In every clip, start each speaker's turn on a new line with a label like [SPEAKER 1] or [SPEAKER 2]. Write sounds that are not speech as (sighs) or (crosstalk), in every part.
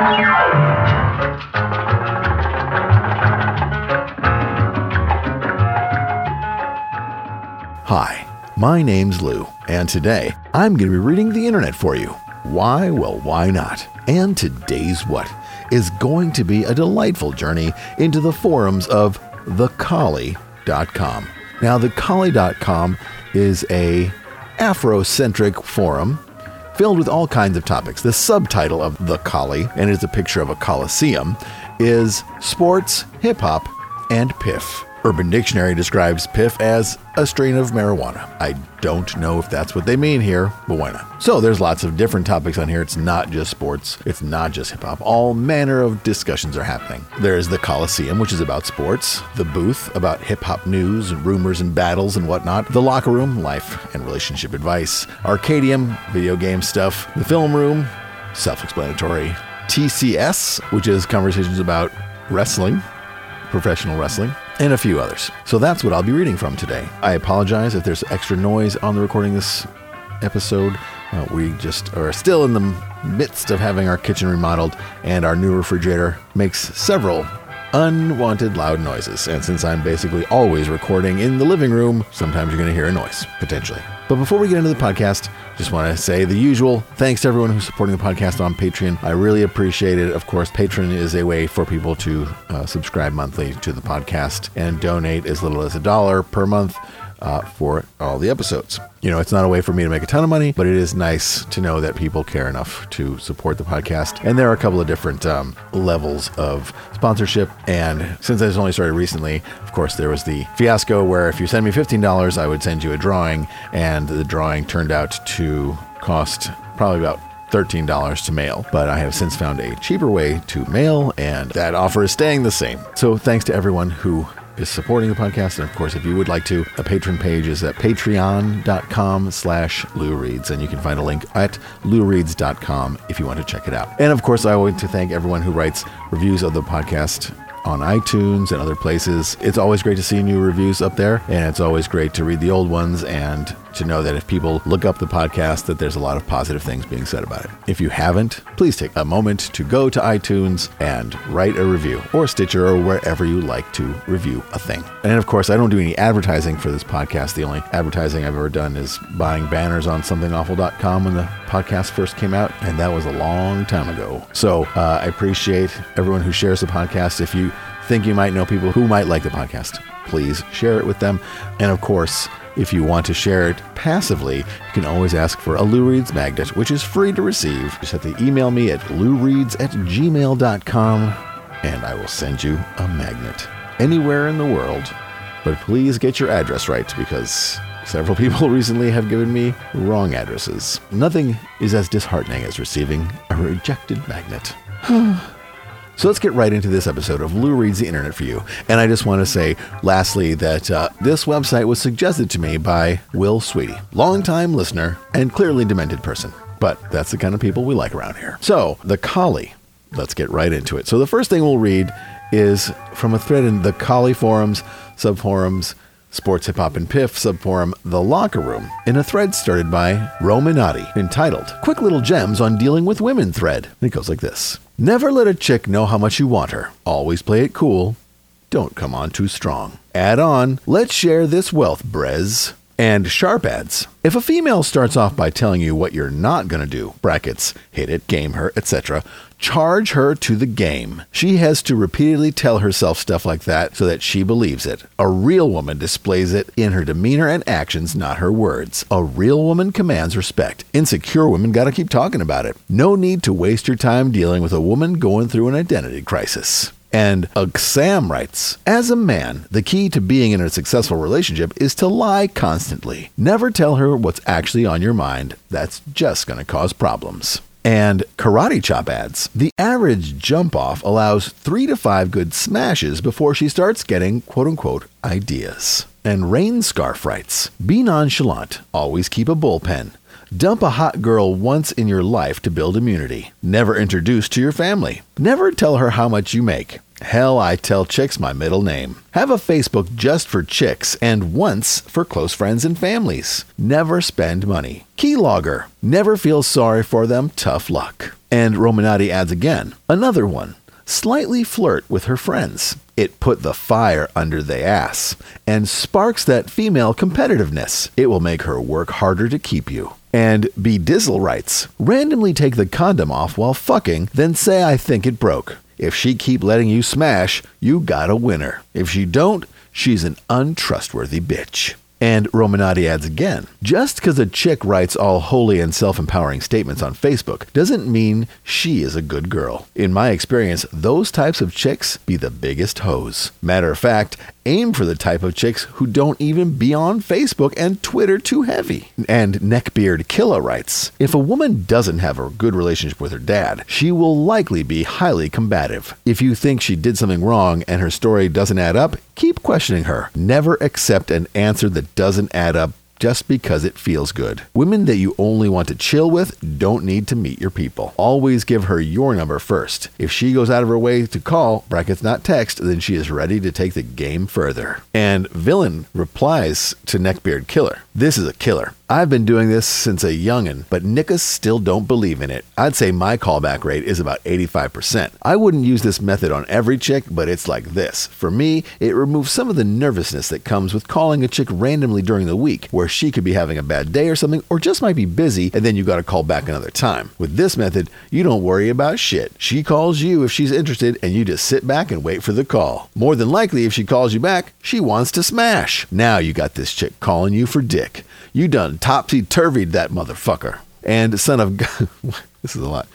[SPEAKER 1] Hi, my name's Lou, and today I'm going to be reading the internet for you. Why? Well, why not? And today's what is going to be a delightful journey into the forums of thecoli.com. Now, thecoli.com is a Afrocentric forum filled with all kinds of topics. The subtitle of The Coli, and it's a picture of a coliseum, is Sports, Hip Hop, and Piff. Urban Dictionary describes piff as a strain of marijuana. I don't know if that's what they mean here, but why not? So there's lots of different topics on here. It's not just sports, it's not just hip hop. All manner of discussions are happening. There's the Coliseum, which is about sports, the booth about hip hop news and rumors and battles and whatnot, the locker room, life and relationship advice, Arcadium, video game stuff, the film room, self explanatory, TCS, which is conversations about wrestling, professional wrestling, and a few others. So that's what I'll be reading from today. I apologize if there's extra noise on the recording this episode. Uh, we just are still in the midst of having our kitchen remodeled, and our new refrigerator makes several unwanted loud noises. And since I'm basically always recording in the living room, sometimes you're going to hear a noise, potentially. But before we get into the podcast, just want to say the usual thanks to everyone who's supporting the podcast on Patreon. I really appreciate it. Of course, Patreon is a way for people to uh, subscribe monthly to the podcast and donate as little as a dollar per month uh, for all the episodes. You know, it's not a way for me to make a ton of money, but it is nice to know that people care enough to support the podcast. And there are a couple of different um, levels of sponsorship. And since I've only started recently, of course, there was the fiasco where if you send me $15, I would send you a drawing. And the drawing turned out to cost probably about $13 to mail, but I have since found a cheaper way to mail, and that offer is staying the same. So, thanks to everyone who is supporting the podcast. And of course, if you would like to, a patron page is at patreon.com slash Lou Reads. And you can find a link at loureads.com if you want to check it out. And of course, I want to thank everyone who writes reviews of the podcast on iTunes and other places. It's always great to see new reviews up there, and it's always great to read the old ones and to know that if people look up the podcast that there's a lot of positive things being said about it. If you haven't, please take a moment to go to iTunes and write a review or Stitcher or wherever you like to review a thing. And of course, I don't do any advertising for this podcast. The only advertising I've ever done is buying banners on somethingawful.com when the podcast first came out, and that was a long time ago. So uh, I appreciate everyone who shares the podcast. If you think you might know people who might like the podcast, please share it with them. And of course, if you want to share it passively, you can always ask for a Lou Reads magnet, which is free to receive. Just have to email me at loureads at gmail.com and I will send you a magnet anywhere in the world. But please get your address right because several (laughs) people recently have given me wrong addresses. Nothing is as disheartening as receiving a rejected magnet. (sighs) (sighs) (sighs) So let's get right into this episode of Lou Reads the Internet for you. And I just want to say, lastly, that uh, this website was suggested to me by Will Sweetie, longtime listener and clearly demented person. But that's the kind of people we like around here. So, the Coli. Let's get right into it. So, the first thing we'll read is from a thread in the Coli forums, subforums, Sports Hip Hop and Piff subforum The Locker Room in a thread started by Romanati entitled Quick Little Gems on Dealing with Women thread. It goes like this Never let a chick know how much you want her. Always play it cool. Don't come on too strong. Add on, let's share this wealth, Brez. And sharp ads. If a female starts off by telling you what you're not going to do, brackets, hit it, game her, etc., charge her to the game. She has to repeatedly tell herself stuff like that so that she believes it. A real woman displays it in her demeanor and actions, not her words. A real woman commands respect. Insecure women gotta keep talking about it. No need to waste your time dealing with a woman going through an identity crisis. And Sam writes As a man, the key to being in a successful relationship is to lie constantly. Never tell her what's actually on your mind. That's just going to cause problems. And karate chop ads. The average jump off allows three to five good smashes before she starts getting quote unquote ideas. And Rain Scarf writes Be nonchalant, always keep a bullpen. Dump a hot girl once in your life to build immunity. Never introduce to your family. Never tell her how much you make. Hell, I tell chicks my middle name. Have a Facebook just for chicks and once for close friends and families. Never spend money. Keylogger. Never feel sorry for them. Tough luck. And Romanati adds again. Another one. Slightly flirt with her friends. It put the fire under the ass and sparks that female competitiveness. It will make her work harder to keep you. And B. Dizzle writes, randomly take the condom off while fucking, then say I think it broke. If she keep letting you smash, you got a winner. If she don't, she's an untrustworthy bitch. And Romanati adds again just because a chick writes all holy and self empowering statements on Facebook doesn't mean she is a good girl. In my experience, those types of chicks be the biggest hoes. Matter of fact, aim for the type of chicks who don't even be on Facebook and Twitter too heavy. And Neckbeard Killa writes If a woman doesn't have a good relationship with her dad, she will likely be highly combative. If you think she did something wrong and her story doesn't add up, keep questioning her. Never accept an answer that doesn't add up just because it feels good. Women that you only want to chill with don't need to meet your people. Always give her your number first. If she goes out of her way to call, brackets not text, then she is ready to take the game further. And Villain replies to Neckbeard Killer. This is a killer. I've been doing this since a youngin', but nickas still don't believe in it. I'd say my callback rate is about 85%. I wouldn't use this method on every chick, but it's like this. For me, it removes some of the nervousness that comes with calling a chick randomly during the week, where she could be having a bad day or something, or just might be busy, and then you gotta call back another time. With this method, you don't worry about shit. She calls you if she's interested, and you just sit back and wait for the call. More than likely, if she calls you back, she wants to smash. Now you got this chick calling you for dick. You done topsy turvied that motherfucker. And son of God, (laughs) this is a lot.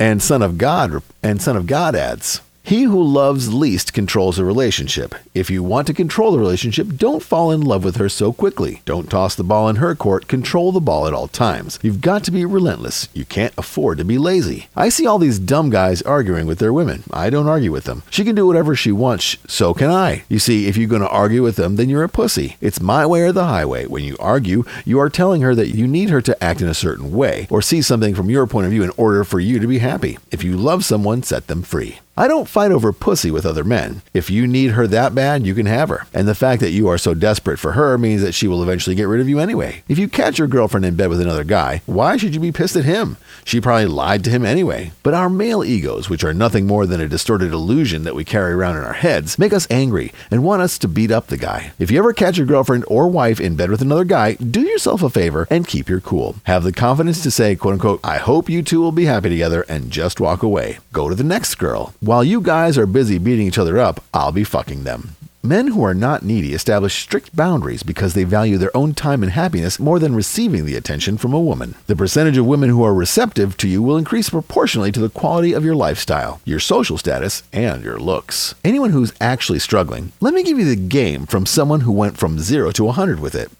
[SPEAKER 1] And son of God, and son of God adds, he who loves least controls a relationship. If you want to control the relationship, don't fall in love with her so quickly. Don't toss the ball in her court, control the ball at all times. You've got to be relentless. You can't afford to be lazy. I see all these dumb guys arguing with their women. I don't argue with them. She can do whatever she wants, so can I. You see, if you're going to argue with them, then you're a pussy. It's my way or the highway. When you argue, you are telling her that you need her to act in a certain way or see something from your point of view in order for you to be happy. If you love someone, set them free. I don't fight over pussy with other men. If you need her that bad, you can have her. And the fact that you are so desperate for her means that she will eventually get rid of you anyway. If you catch your girlfriend in bed with another guy, why should you be pissed at him? She probably lied to him anyway. But our male egos, which are nothing more than a distorted illusion that we carry around in our heads, make us angry and want us to beat up the guy. If you ever catch your girlfriend or wife in bed with another guy, do yourself a favor and keep your cool. Have the confidence to say, quote unquote, I hope you two will be happy together and just walk away. Go to the next girl. While you guys are busy beating each other up, I'll be fucking them. Men who are not needy establish strict boundaries because they value their own time and happiness more than receiving the attention from a woman. The percentage of women who are receptive to you will increase proportionally to the quality of your lifestyle, your social status, and your looks. Anyone who's actually struggling, let me give you the game from someone who went from 0 to 100 with it.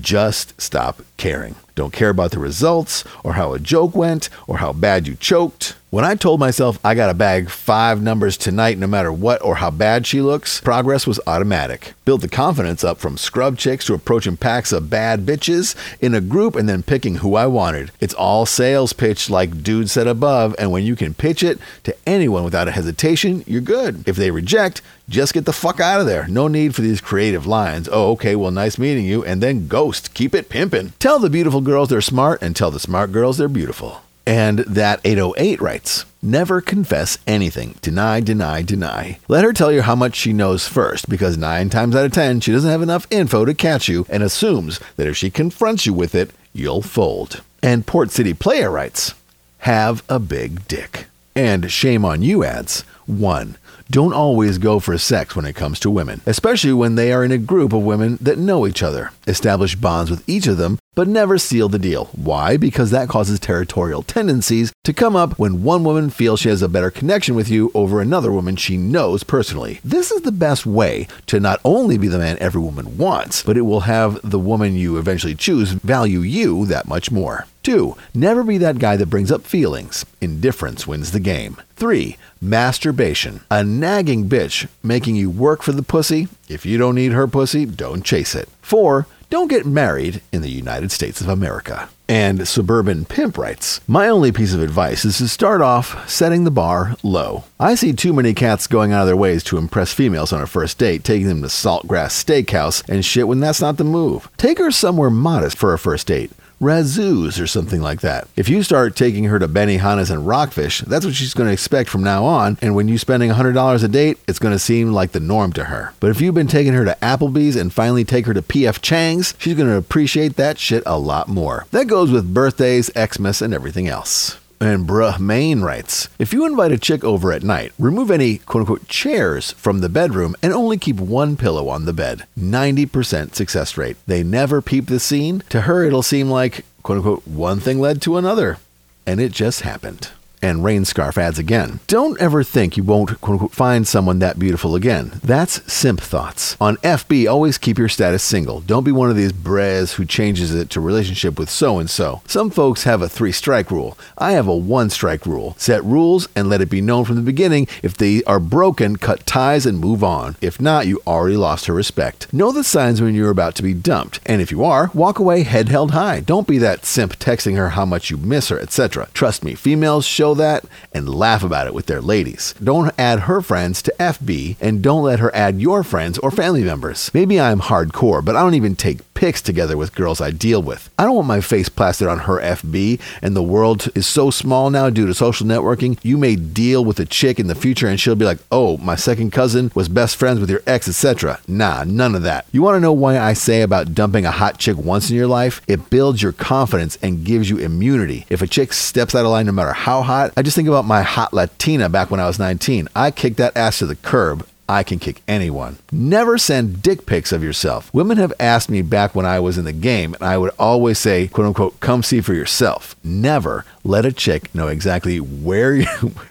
[SPEAKER 1] Just stop caring. Don't care about the results, or how a joke went, or how bad you choked. When I told myself I got to bag five numbers tonight no matter what or how bad she looks, progress was automatic. Built the confidence up from scrub chicks to approaching packs of bad bitches in a group and then picking who I wanted. It's all sales pitch like dude said above, and when you can pitch it to anyone without a hesitation, you're good. If they reject, just get the fuck out of there. No need for these creative lines. Oh, okay, well, nice meeting you, and then ghost. Keep it pimping. Tell the beautiful girls they're smart, and tell the smart girls they're beautiful. And that 808 writes, Never confess anything. Deny, deny, deny. Let her tell you how much she knows first, because nine times out of ten, she doesn't have enough info to catch you and assumes that if she confronts you with it, you'll fold. And Port City Player writes, Have a big dick. And Shame on You adds, 1 don't always go for sex when it comes to women, especially when they are in a group of women that know each other. Establish bonds with each of them, but never seal the deal. Why? Because that causes territorial tendencies to come up when one woman feels she has a better connection with you over another woman she knows personally. This is the best way to not only be the man every woman wants, but it will have the woman you eventually choose value you that much more. 2. Never be that guy that brings up feelings. Indifference wins the game. 3. Masturbation. A nagging bitch making you work for the pussy. If you don't need her pussy, don't chase it. 4. don't get married in the United States of America. And Suburban Pimp writes My only piece of advice is to start off setting the bar low. I see too many cats going out of their ways to impress females on a first date, taking them to Saltgrass Steakhouse and shit when that's not the move. Take her somewhere modest for a first date. Razzoos or something like that. If you start taking her to Benihana's and Rockfish, that's what she's going to expect from now on, and when you're spending $100 a date, it's going to seem like the norm to her. But if you've been taking her to Applebee's and finally take her to PF Chang's, she's going to appreciate that shit a lot more. That goes with birthdays, Xmas, and everything else. And Bruh Maine writes If you invite a chick over at night, remove any quote unquote chairs from the bedroom and only keep one pillow on the bed. 90% success rate. They never peep the scene. To her, it'll seem like quote unquote one thing led to another. And it just happened. And Rain Scarf adds again Don't ever think you won't quote unquote, find someone that beautiful again. That's simp thoughts. On FB, always keep your status single. Don't be one of these brez who changes it to relationship with so and so. Some folks have a three strike rule. I have a one strike rule. Set rules and let it be known from the beginning. If they are broken, cut ties and move on. If not, you already lost her respect. Know the signs when you're about to be dumped. And if you are, walk away head held high. Don't be that simp texting her how much you miss her, etc. Trust me, females show that and laugh about it with their ladies. Don't add her friends to FB and don't let her add your friends or family members. Maybe I'm hardcore, but I don't even take pics together with girls I deal with. I don't want my face plastered on her FB, and the world is so small now due to social networking. You may deal with a chick in the future and she'll be like, oh, my second cousin was best friends with your ex, etc. Nah, none of that. You want to know why I say about dumping a hot chick once in your life? It builds your confidence and gives you immunity. If a chick steps out of line no matter how hot, I just think about my hot Latina back when I was 19. I kicked that ass to the curb. I can kick anyone. Never send dick pics of yourself. Women have asked me back when I was in the game, and I would always say, quote unquote, come see for yourself. Never let a chick know exactly where you.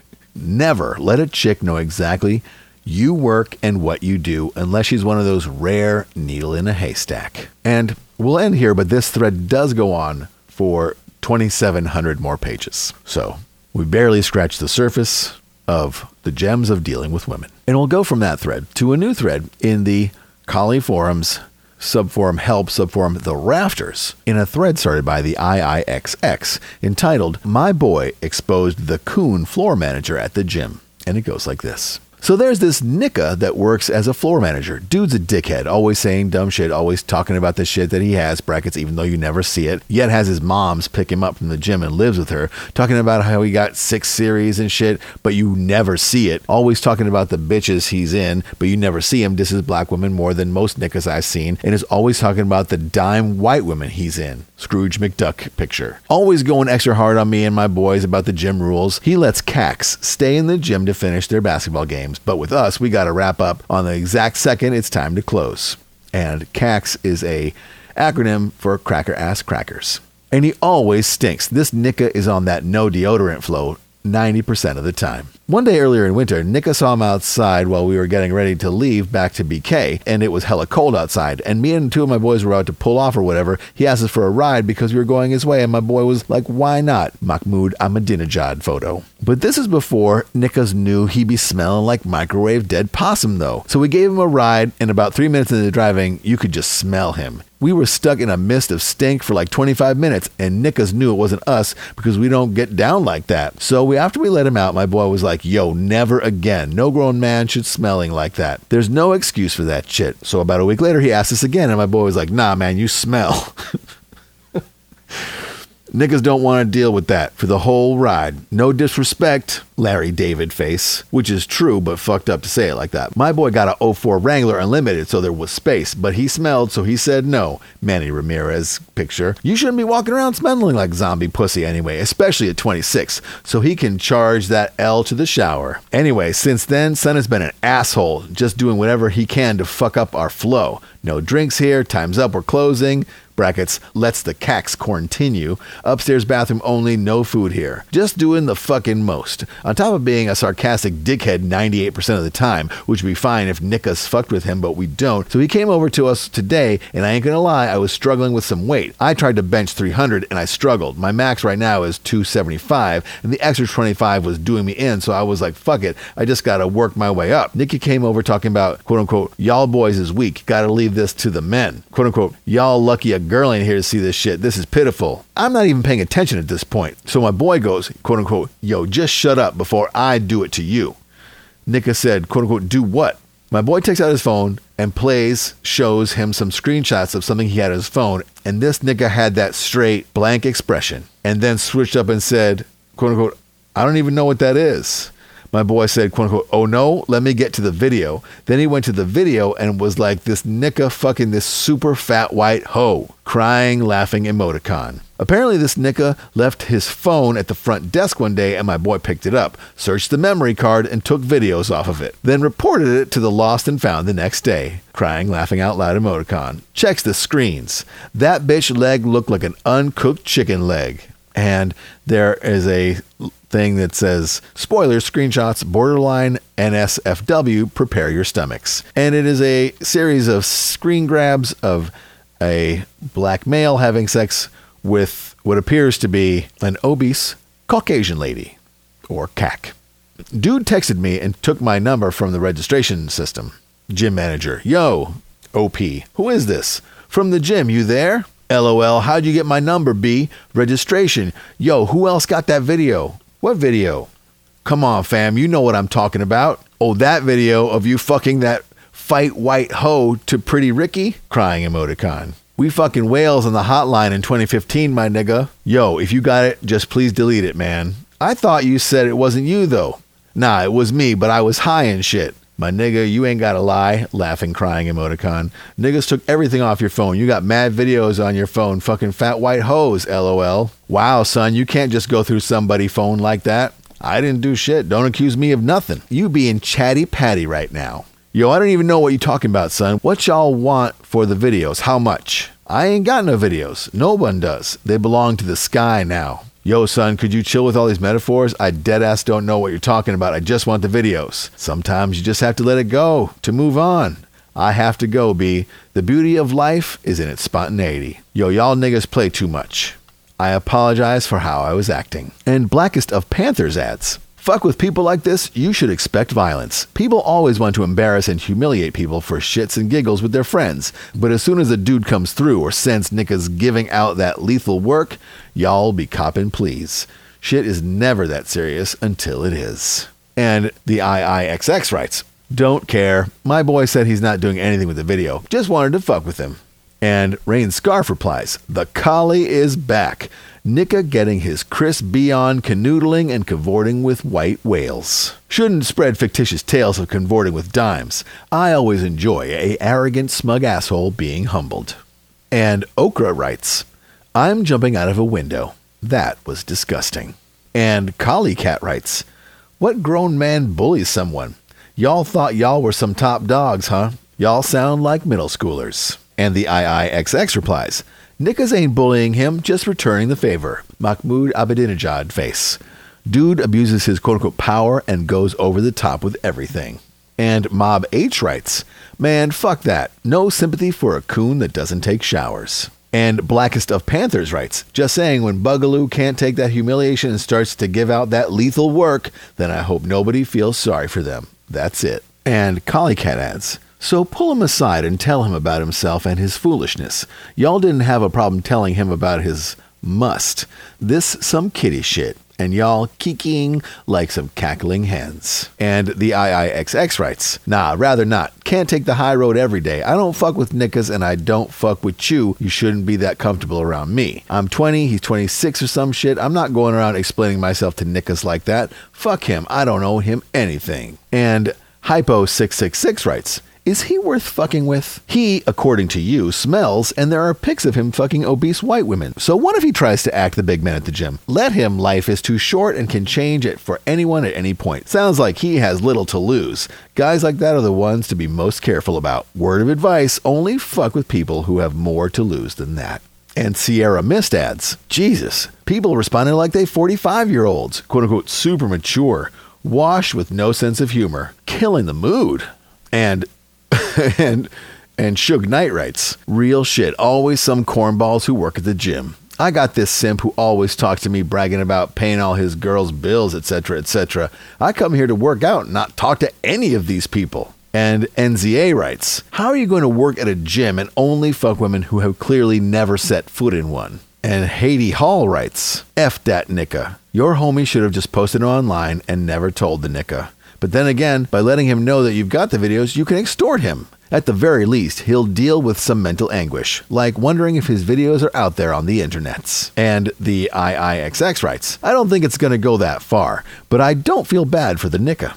[SPEAKER 1] (laughs) Never let a chick know exactly you work and what you do unless she's one of those rare needle in a haystack. And we'll end here, but this thread does go on for 2,700 more pages. So we barely scratched the surface of the gems of dealing with women. And we'll go from that thread to a new thread in the Coli Forums subforum help subforum the rafters in a thread started by the IIXX entitled My Boy Exposed the Coon Floor Manager at the Gym. And it goes like this. So there's this Nika that works as a floor manager. Dude's a dickhead, always saying dumb shit, always talking about the shit that he has, brackets, even though you never see it. Yet has his moms pick him up from the gym and lives with her, talking about how he got six series and shit, but you never see it. Always talking about the bitches he's in, but you never see him. This is black women more than most Nikas I've seen, and is always talking about the dime white women he's in. Scrooge McDuck picture. Always going extra hard on me and my boys about the gym rules. He lets Cax stay in the gym to finish their basketball games, but with us, we got to wrap up on the exact second it's time to close. And CAX is a acronym for cracker ass crackers. And he always stinks. This Nika is on that no deodorant flow 90% of the time. One day earlier in winter, Nika saw him outside while we were getting ready to leave back to BK, and it was hella cold outside. And me and two of my boys were about to pull off or whatever. He asked us for a ride because we were going his way, and my boy was like, Why not? Mahmoud Ahmadinejad photo. But this is before Nikas knew he'd be smelling like microwave dead possum, though. So we gave him a ride, and about three minutes into the driving, you could just smell him. We were stuck in a mist of stink for like 25 minutes, and Nikas knew it wasn't us because we don't get down like that. So we, after we let him out, my boy was like, "Yo, never again. No grown man should smelling like that. There's no excuse for that shit." So about a week later, he asked us again, and my boy was like, "Nah, man, you smell." (laughs) Niggas don't want to deal with that for the whole ride. No disrespect, Larry David face, which is true but fucked up to say it like that. My boy got a 04 Wrangler Unlimited, so there was space, but he smelled, so he said no. Manny Ramirez picture. You shouldn't be walking around smelling like zombie pussy anyway, especially at 26, so he can charge that L to the shower. Anyway, since then, Son has been an asshole, just doing whatever he can to fuck up our flow. No drinks here, time's up, we're closing. Brackets, lets the cax continue. Upstairs bathroom only, no food here. Just doing the fucking most. On top of being a sarcastic dickhead 98% of the time, which would be fine if Nickas fucked with him, but we don't. So he came over to us today, and I ain't gonna lie, I was struggling with some weight. I tried to bench 300 and I struggled. My max right now is 275, and the extra 25 was doing me in, so I was like, fuck it, I just gotta work my way up. Nikki came over talking about, quote unquote, y'all boys is weak, gotta leave this to the men. Quote unquote, y'all lucky a girl ain't here to see this shit, this is pitiful. I'm not even paying attention at this point. So my boy goes, quote unquote, yo, just shut up before I do it to you. Nika said, quote unquote, do what? My boy takes out his phone and plays, shows him some screenshots of something he had on his phone. And this nigga had that straight, blank expression. And then switched up and said, quote unquote, I don't even know what that is. My boy said, quote unquote, oh no, let me get to the video. Then he went to the video and was like this nicka fucking this super fat white hoe, crying, laughing emoticon. Apparently, this nicka left his phone at the front desk one day and my boy picked it up, searched the memory card, and took videos off of it. Then reported it to the lost and found the next day. Crying, laughing out loud emoticon. Checks the screens. That bitch leg looked like an uncooked chicken leg. And there is a thing that says spoilers screenshots borderline nsfw prepare your stomachs. And it is a series of screen grabs of a black male having sex with what appears to be an obese caucasian lady or cac dude texted me and took my number from the registration system. Gym manager yo op who is this? From the gym you there LOL, how'd you get my number, B? Registration. Yo, who else got that video? What video? Come on, fam, you know what I'm talking about. Oh, that video of you fucking that fight white hoe to Pretty Ricky? Crying emoticon. We fucking whales on the hotline in 2015, my nigga. Yo, if you got it, just please delete it, man. I thought you said it wasn't you, though. Nah, it was me, but I was high and shit. My nigga, you ain't gotta lie. Laughing, crying emoticon. Niggas took everything off your phone. You got mad videos on your phone. Fucking fat white hoes, lol. Wow, son, you can't just go through somebody phone like that. I didn't do shit. Don't accuse me of nothing. You being chatty patty right now. Yo, I don't even know what you talking about, son. What y'all want for the videos? How much? I ain't got no videos. No one does. They belong to the sky now. Yo, son, could you chill with all these metaphors? I deadass don't know what you're talking about. I just want the videos. Sometimes you just have to let it go to move on. I have to go, B. The beauty of life is in its spontaneity. Yo, y'all niggas play too much. I apologize for how I was acting. And Blackest of Panthers adds, Fuck with people like this, you should expect violence. People always want to embarrass and humiliate people for shits and giggles with their friends, but as soon as a dude comes through or sense Nicka's giving out that lethal work, y'all be copping please. Shit is never that serious until it is. And the IIXX writes, Don't care. My boy said he's not doing anything with the video. Just wanted to fuck with him. And Rain Scarf replies, The coli is back. Nika getting his Chris Beyond canoodling and cavorting with white whales. Shouldn't spread fictitious tales of cavorting with dimes. I always enjoy a arrogant, smug asshole being humbled. And Okra writes, I'm jumping out of a window. That was disgusting. And Collie Cat writes, What grown man bullies someone? Y'all thought y'all were some top dogs, huh? Y'all sound like middle schoolers. And the IIXX replies, Nickas ain't bullying him, just returning the favor. Mahmoud Ahmadinejad face. Dude abuses his quote unquote power and goes over the top with everything. And Mob H writes, Man, fuck that. No sympathy for a coon that doesn't take showers. And Blackest of Panthers writes, Just saying, when Bugaloo can't take that humiliation and starts to give out that lethal work, then I hope nobody feels sorry for them. That's it. And Collie Cat adds, so pull him aside and tell him about himself and his foolishness. Y'all didn't have a problem telling him about his must. This some kitty shit. And y'all kikiing like some cackling hens. And the IIXX writes, Nah, rather not. Can't take the high road every day. I don't fuck with Nickas and I don't fuck with you. You shouldn't be that comfortable around me. I'm 20, he's 26 or some shit. I'm not going around explaining myself to Nickas like that. Fuck him. I don't owe him anything. And Hypo666 writes, is he worth fucking with? He, according to you, smells, and there are pics of him fucking obese white women. So what if he tries to act the big man at the gym? Let him, life is too short and can change it for anyone at any point. Sounds like he has little to lose. Guys like that are the ones to be most careful about. Word of advice only fuck with people who have more to lose than that. And Sierra Mist ads Jesus, people responding like they 45 year olds, quote unquote, super mature, washed with no sense of humor, killing the mood. And, (laughs) and, and Suge Knight writes, real shit, always some cornballs who work at the gym. I got this simp who always talks to me bragging about paying all his girls' bills, etc., etc. I come here to work out, not talk to any of these people. And NZA writes, How are you going to work at a gym and only fuck women who have clearly never set foot in one? And Haiti Hall writes, F dat nicka. Your homie should have just posted it online and never told the nicka. But then again, by letting him know that you've got the videos, you can extort him. At the very least, he'll deal with some mental anguish, like wondering if his videos are out there on the internets. And the IIXX writes, I don't think it's going to go that far, but I don't feel bad for the nicka.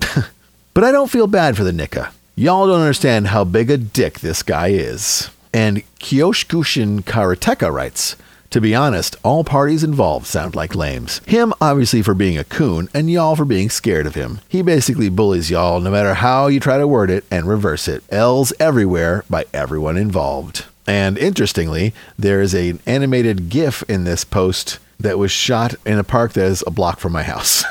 [SPEAKER 1] (laughs) But I don't feel bad for the Nika. Y'all don't understand how big a dick this guy is. And Kyokushin Karateka writes, to be honest, all parties involved sound like lames. Him, obviously, for being a coon, and y'all for being scared of him. He basically bullies y'all no matter how you try to word it and reverse it. L's everywhere by everyone involved. And interestingly, there is an animated GIF in this post that was shot in a park that is a block from my house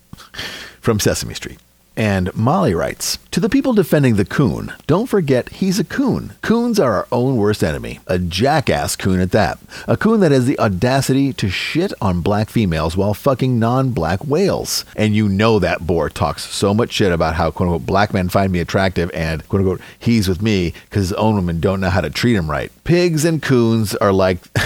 [SPEAKER 1] (laughs) from Sesame Street. And Molly writes To the people defending the coon, don't forget he's a coon. Coons are our own worst enemy. A jackass coon at that. A coon that has the audacity to shit on black females while fucking non black whales. And you know that boar talks so much shit about how, quote unquote, black men find me attractive and, quote unquote, he's with me because his own women don't know how to treat him right. Pigs and coons are like, (laughs)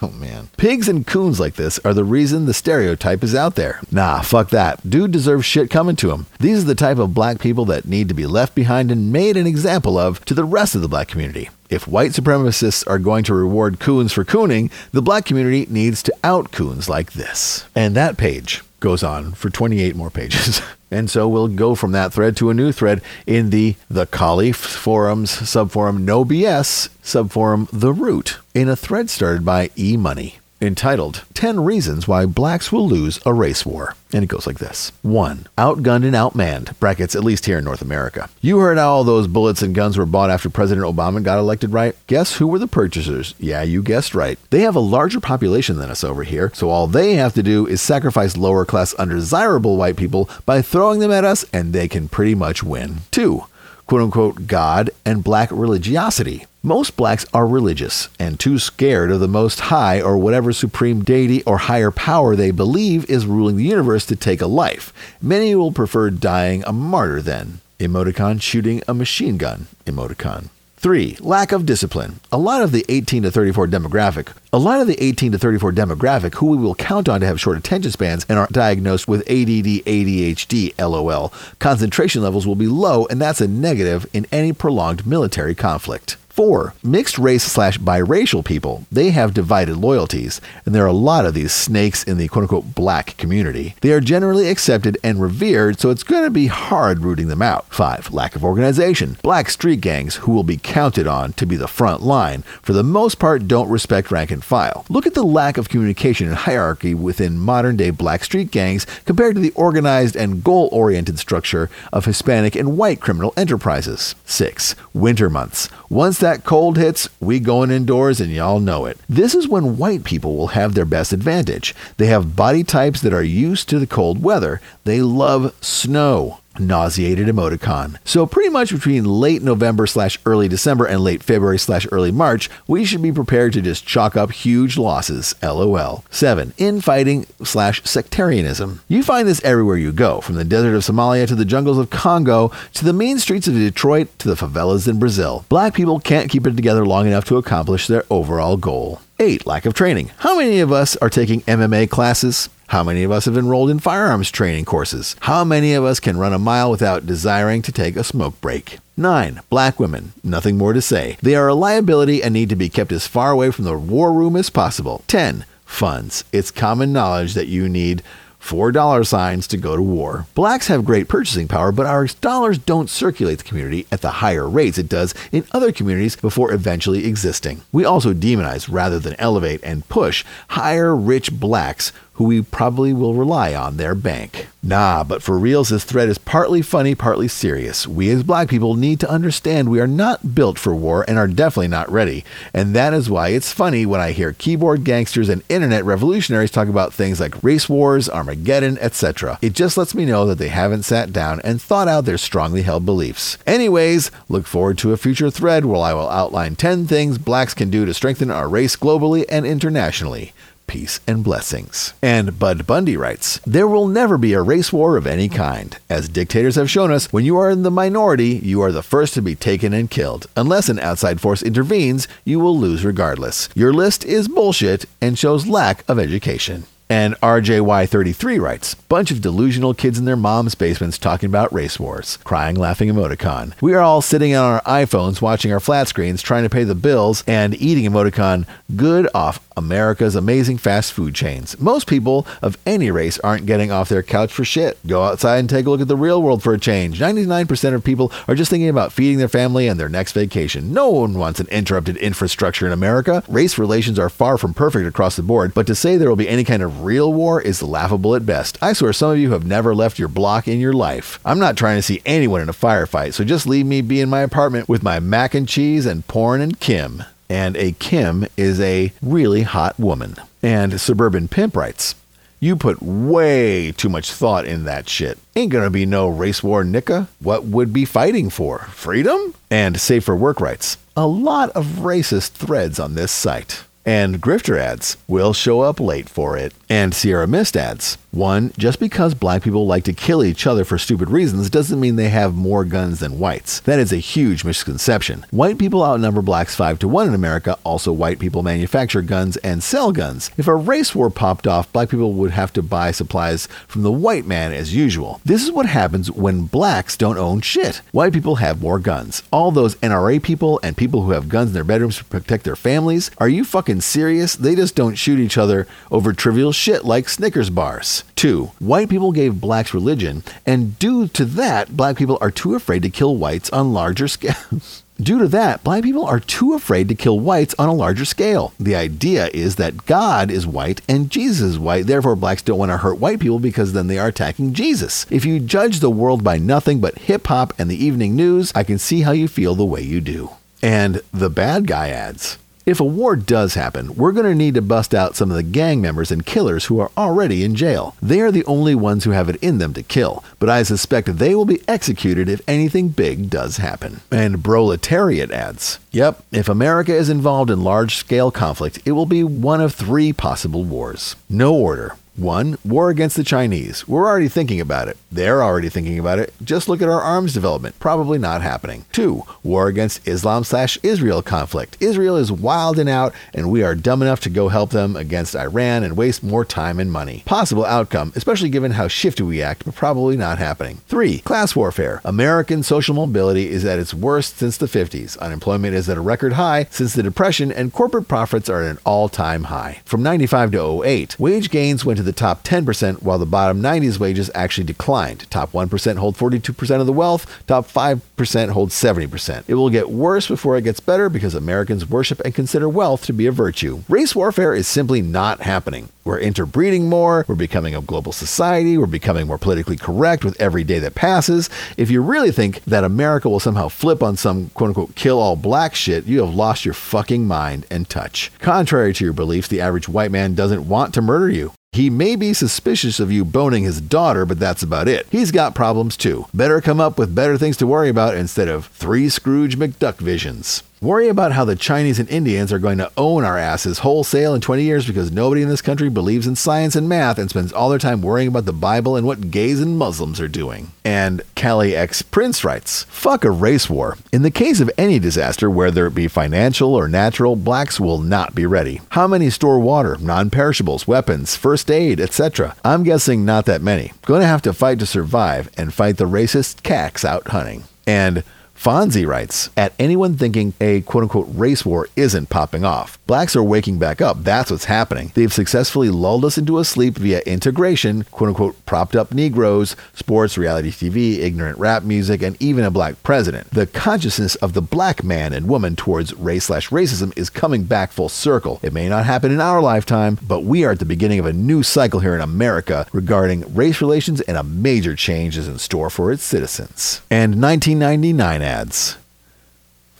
[SPEAKER 1] oh man. Pigs and coons like this are the reason the stereotype is out there. Nah, fuck that. Dude deserves shit coming to him. These are the type of black people that need to be left behind and made an example of to the rest of the black community. If white supremacists are going to reward coons for cooning, the black community needs to out coons like this. And that page goes on for 28 more pages. (laughs) and so we'll go from that thread to a new thread in the The Coli Forums subforum No BS subforum The Root in a thread started by E Money entitled 10 Reasons Why Blacks Will Lose a Race War. And it goes like this 1. Outgunned and outmanned, brackets, at least here in North America. You heard how all those bullets and guns were bought after President Obama got elected, right? Guess who were the purchasers? Yeah, you guessed right. They have a larger population than us over here, so all they have to do is sacrifice lower class, undesirable white people by throwing them at us, and they can pretty much win. 2 quote unquote God and black religiosity. Most blacks are religious and too scared of the Most High or whatever supreme deity or higher power they believe is ruling the universe to take a life. Many will prefer dying a martyr then. Emoticon shooting a machine gun. Emoticon. Three, lack of discipline. A lot of the 18 to 34 demographic, a lot of the 18 to 34 demographic who we will count on to have short attention spans and are diagnosed with ADD, ADHD, LOL, concentration levels will be low, and that's a negative in any prolonged military conflict. Four, mixed race slash biracial people. They have divided loyalties, and there are a lot of these snakes in the quote unquote black community. They are generally accepted and revered, so it's going to be hard rooting them out. Five, lack of organization. Black street gangs, who will be counted on to be the front line, for the most part don't respect rank and file. Look at the lack of communication and hierarchy within modern day black street gangs compared to the organized and goal oriented structure of Hispanic and white criminal enterprises. Six, winter months. Once that cold hits, we going indoors and y'all know it. This is when white people will have their best advantage. They have body types that are used to the cold weather. They love snow nauseated emoticon. So pretty much between late November slash early December and late February slash early March, we should be prepared to just chalk up huge losses. LOL. 7. Infighting slash sectarianism. You find this everywhere you go, from the desert of Somalia to the jungles of Congo to the main streets of Detroit to the favelas in Brazil. Black people can't keep it together long enough to accomplish their overall goal. 8. Lack of training. How many of us are taking MMA classes? How many of us have enrolled in firearms training courses? How many of us can run a mile without desiring to take a smoke break? 9. Black women. Nothing more to say. They are a liability and need to be kept as far away from the war room as possible. 10. Funds. It's common knowledge that you need four dollar signs to go to war. Blacks have great purchasing power, but our dollars don't circulate the community at the higher rates it does in other communities before eventually existing. We also demonize rather than elevate and push higher rich blacks who we probably will rely on their bank. Nah, but for reals, this thread is partly funny, partly serious. We as black people need to understand we are not built for war and are definitely not ready. And that is why it's funny when I hear keyboard gangsters and internet revolutionaries talk about things like race wars, Armageddon, etc. It just lets me know that they haven't sat down and thought out their strongly held beliefs. Anyways, look forward to a future thread where I will outline 10 things blacks can do to strengthen our race globally and internationally peace and blessings. And Bud Bundy writes There will never be a race war of any kind. As dictators have shown us, when you are in the minority, you are the first to be taken and killed. Unless an outside force intervenes, you will lose regardless. Your list is bullshit and shows lack of education. And RJY33 writes, bunch of delusional kids in their mom's basements talking about race wars. Crying, laughing emoticon. We are all sitting on our iPhones watching our flat screens trying to pay the bills and eating emoticon good off America's amazing fast food chains. Most people of any race aren't getting off their couch for shit. Go outside and take a look at the real world for a change. 99% of people are just thinking about feeding their family and their next vacation. No one wants an interrupted infrastructure in America. Race relations are far from perfect across the board, but to say there will be any kind of real war is laughable at best. I swear some of you have never left your block in your life. I'm not trying to see anyone in a firefight, so just leave me be in my apartment with my mac and cheese and porn and Kim and a Kim is a really hot woman. And Suburban Pimp writes, You put way too much thought in that shit. Ain't gonna be no race war, Nika. What would be fighting for? Freedom? And Safer Work rights. A lot of racist threads on this site. And Grifter adds, We'll show up late for it. And Sierra Mist adds, one, just because black people like to kill each other for stupid reasons doesn't mean they have more guns than whites. That is a huge misconception. White people outnumber blacks 5 to 1 in America, also, white people manufacture guns and sell guns. If a race war popped off, black people would have to buy supplies from the white man as usual. This is what happens when blacks don't own shit. White people have more guns. All those NRA people and people who have guns in their bedrooms to protect their families, are you fucking serious? They just don't shoot each other over trivial shit like Snickers bars. Two, white people gave blacks religion, and due to that, black people are too afraid to kill whites on larger scales. (laughs) Due to that, black people are too afraid to kill whites on a larger scale. The idea is that God is white and Jesus is white, therefore, blacks don't want to hurt white people because then they are attacking Jesus. If you judge the world by nothing but hip hop and the evening news, I can see how you feel the way you do. And the bad guy adds, if a war does happen, we're going to need to bust out some of the gang members and killers who are already in jail. They are the only ones who have it in them to kill, but I suspect they will be executed if anything big does happen. And Proletariat adds, Yep, if America is involved in large scale conflict, it will be one of three possible wars. No order. One, war against the Chinese. We're already thinking about it. They're already thinking about it. Just look at our arms development. Probably not happening. Two, war against Islam slash Israel conflict. Israel is wilding out, and we are dumb enough to go help them against Iran and waste more time and money. Possible outcome, especially given how shifty we act, but probably not happening. Three, class warfare. American social mobility is at its worst since the 50s. Unemployment is at a record high since the Depression, and corporate profits are at an all time high. From 95 to 08, wage gains went to the the top 10%, while the bottom 90s wages actually declined. Top 1% hold 42% of the wealth, top 5% hold 70%. It will get worse before it gets better because Americans worship and consider wealth to be a virtue. Race warfare is simply not happening. We're interbreeding more, we're becoming a global society, we're becoming more politically correct with every day that passes. If you really think that America will somehow flip on some quote unquote kill all black shit, you have lost your fucking mind and touch. Contrary to your beliefs, the average white man doesn't want to murder you. He may be suspicious of you boning his daughter, but that's about it. He's got problems too. Better come up with better things to worry about instead of three Scrooge McDuck visions. Worry about how the Chinese and Indians are going to own our asses wholesale in 20 years because nobody in this country believes in science and math and spends all their time worrying about the Bible and what gays and Muslims are doing. And Cali X Prince writes Fuck a race war. In the case of any disaster, whether it be financial or natural, blacks will not be ready. How many store water, non perishables, weapons, first aid, etc.? I'm guessing not that many. To have to fight to survive and fight the racist cacks out hunting. And Fonzie writes, at anyone thinking a quote unquote race war isn't popping off. Blacks are waking back up. That's what's happening. They've successfully lulled us into a sleep via integration, quote unquote propped up Negroes, sports, reality TV, ignorant rap music, and even a black president. The consciousness of the black man and woman towards race slash racism is coming back full circle. It may not happen in our lifetime, but we are at the beginning of a new cycle here in America regarding race relations and a major change is in store for its citizens. And 1999 ads.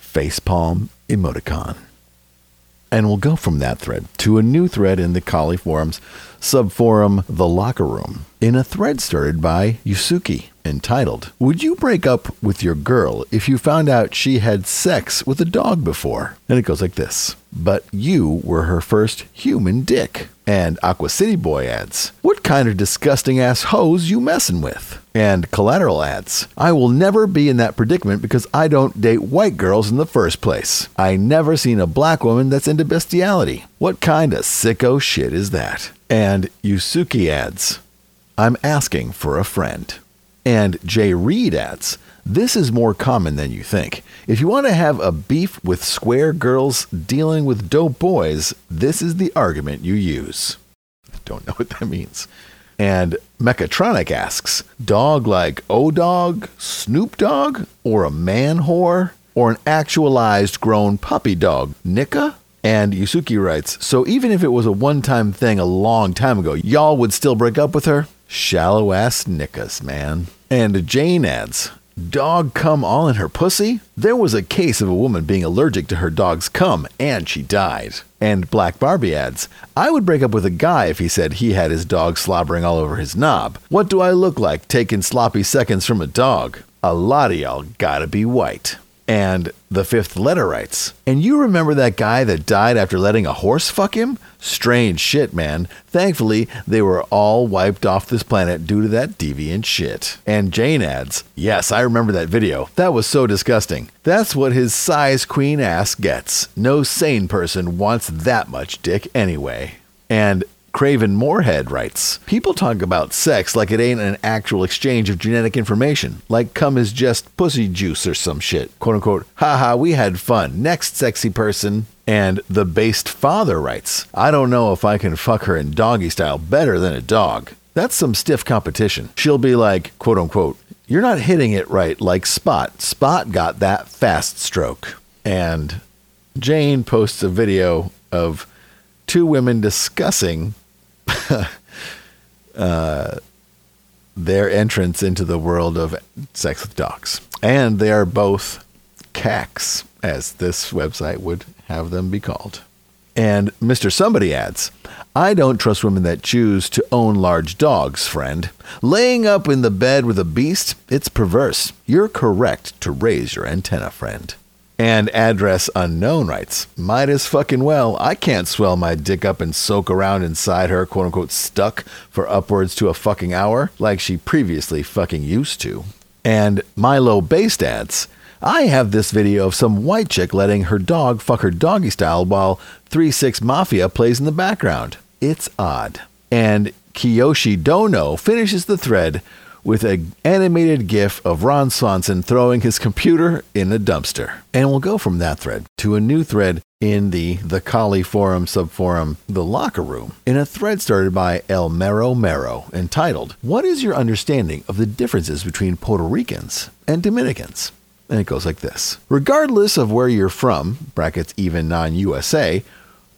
[SPEAKER 1] Facepalm emoticon. And we'll go from that thread to a new thread in the Coli Forums subforum The Locker Room in a thread started by Yusuki entitled, Would you break up with your girl if you found out she had sex with a dog before? And it goes like this But you were her first human dick. And Aqua City Boy adds, What kind of disgusting ass hoes you messin' with? And Collateral adds, I will never be in that predicament because I don't date white girls in the first place. I never seen a black woman that's into bestiality. What kind of sicko shit is that? And Yusuki adds, I'm asking for a friend. And Jay Reed adds, This is more common than you think. If you want to have a beef with square girls dealing with dope boys, this is the argument you use. I Don't know (laughs) what that means. And Mechatronic asks, Dog like O Dog, Snoop Dogg, or a man whore, or an actualized grown puppy dog, Nika? And Yusuki writes, So even if it was a one time thing a long time ago, y'all would still break up with her? Shallow ass nickas, man. And Jane adds, Dog cum all in her pussy? There was a case of a woman being allergic to her dog's cum, and she died. And Black Barbie adds, I would break up with a guy if he said he had his dog slobbering all over his knob. What do I look like taking sloppy seconds from a dog? A lot of y'all gotta be white. And the fifth letter writes, And you remember that guy that died after letting a horse fuck him? Strange shit, man. Thankfully, they were all wiped off this planet due to that deviant shit. And Jane adds, Yes, I remember that video. That was so disgusting. That's what his size queen ass gets. No sane person wants that much dick anyway. And Craven Moorhead writes People talk about sex like it ain't an actual exchange of genetic information, like cum is just pussy juice or some shit. Quote unquote, haha, we had fun. Next sexy person. And the based father writes I don't know if I can fuck her in doggy style better than a dog. That's some stiff competition. She'll be like, quote unquote, you're not hitting it right like Spot. Spot got that fast stroke. And Jane posts a video of two women discussing (laughs) uh, their entrance into the world of sex with dogs. And they are both CACs, as this website would have them be called. And Mr. Somebody adds, I don't trust women that choose to own large dogs, friend. Laying up in the bed with a beast, it's perverse. You're correct to raise your antenna, friend. And address unknown writes, Might as fucking well. I can't swell my dick up and soak around inside her, quote unquote, stuck for upwards to a fucking hour like she previously fucking used to. And Milo Based adds, I have this video of some white chick letting her dog fuck her doggy style while 3 6 Mafia plays in the background. It's odd. And Kiyoshi Dono finishes the thread with an animated gif of Ron Swanson throwing his computer in a dumpster. And we'll go from that thread to a new thread in the The Coli Forum subforum, The Locker Room, in a thread started by El Mero Mero entitled, What is your understanding of the differences between Puerto Ricans and Dominicans? And it goes like this Regardless of where you're from, brackets even non USA,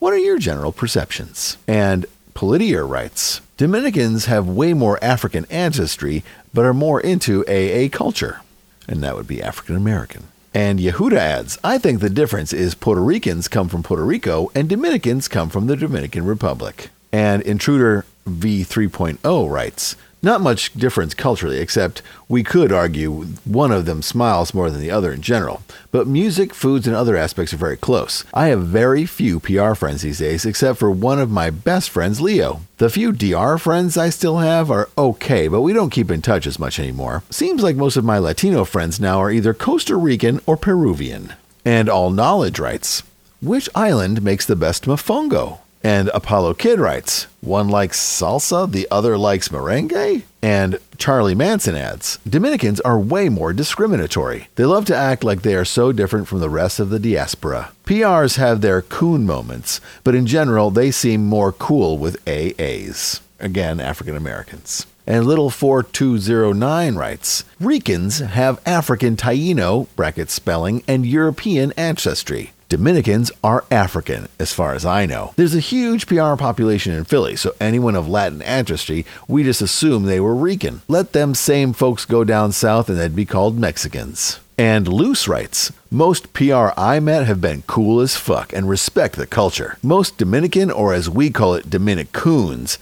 [SPEAKER 1] what are your general perceptions? And Polidier writes Dominicans have way more African ancestry, but are more into AA culture. And that would be African American. And Yehuda adds, I think the difference is Puerto Ricans come from Puerto Rico and Dominicans come from the Dominican Republic. And Intruder V3.0 writes, not much difference culturally, except we could argue one of them smiles more than the other in general. But music, foods, and other aspects are very close. I have very few PR friends these days, except for one of my best friends, Leo. The few DR friends I still have are okay, but we don't keep in touch as much anymore. Seems like most of my Latino friends now are either Costa Rican or Peruvian. And All Knowledge writes, Which island makes the best mofongo? And Apollo Kid writes, one likes salsa, the other likes merengue. And Charlie Manson adds Dominicans are way more discriminatory. They love to act like they are so different from the rest of the diaspora. PRs have their coon moments, but in general, they seem more cool with AAs. Again, African Americans. And little 4209 writes Ricans have African Taino, bracket spelling, and European ancestry. Dominicans are African, as far as I know. There's a huge PR population in Philly, so anyone of Latin ancestry, we just assume they were Rican. Let them same folks go down south and they'd be called Mexicans. And Loose writes, most PR I met have been cool as fuck and respect the culture. Most Dominican, or as we call it, Dominicoons,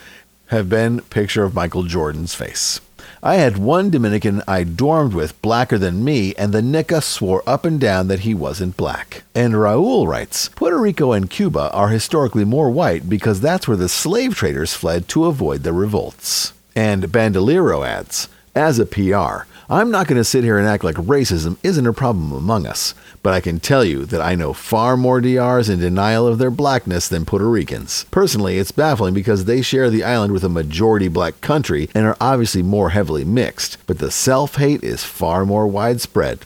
[SPEAKER 1] have been picture of Michael Jordan's face. I had one Dominican I dormed with blacker than me, and the Nika swore up and down that he wasn't black. And Raul writes Puerto Rico and Cuba are historically more white because that's where the slave traders fled to avoid the revolts. And Bandolero adds As a PR, I'm not going to sit here and act like racism isn't a problem among us, but I can tell you that I know far more DRs in denial of their blackness than Puerto Ricans. Personally, it's baffling because they share the island with a majority black country and are obviously more heavily mixed, but the self hate is far more widespread.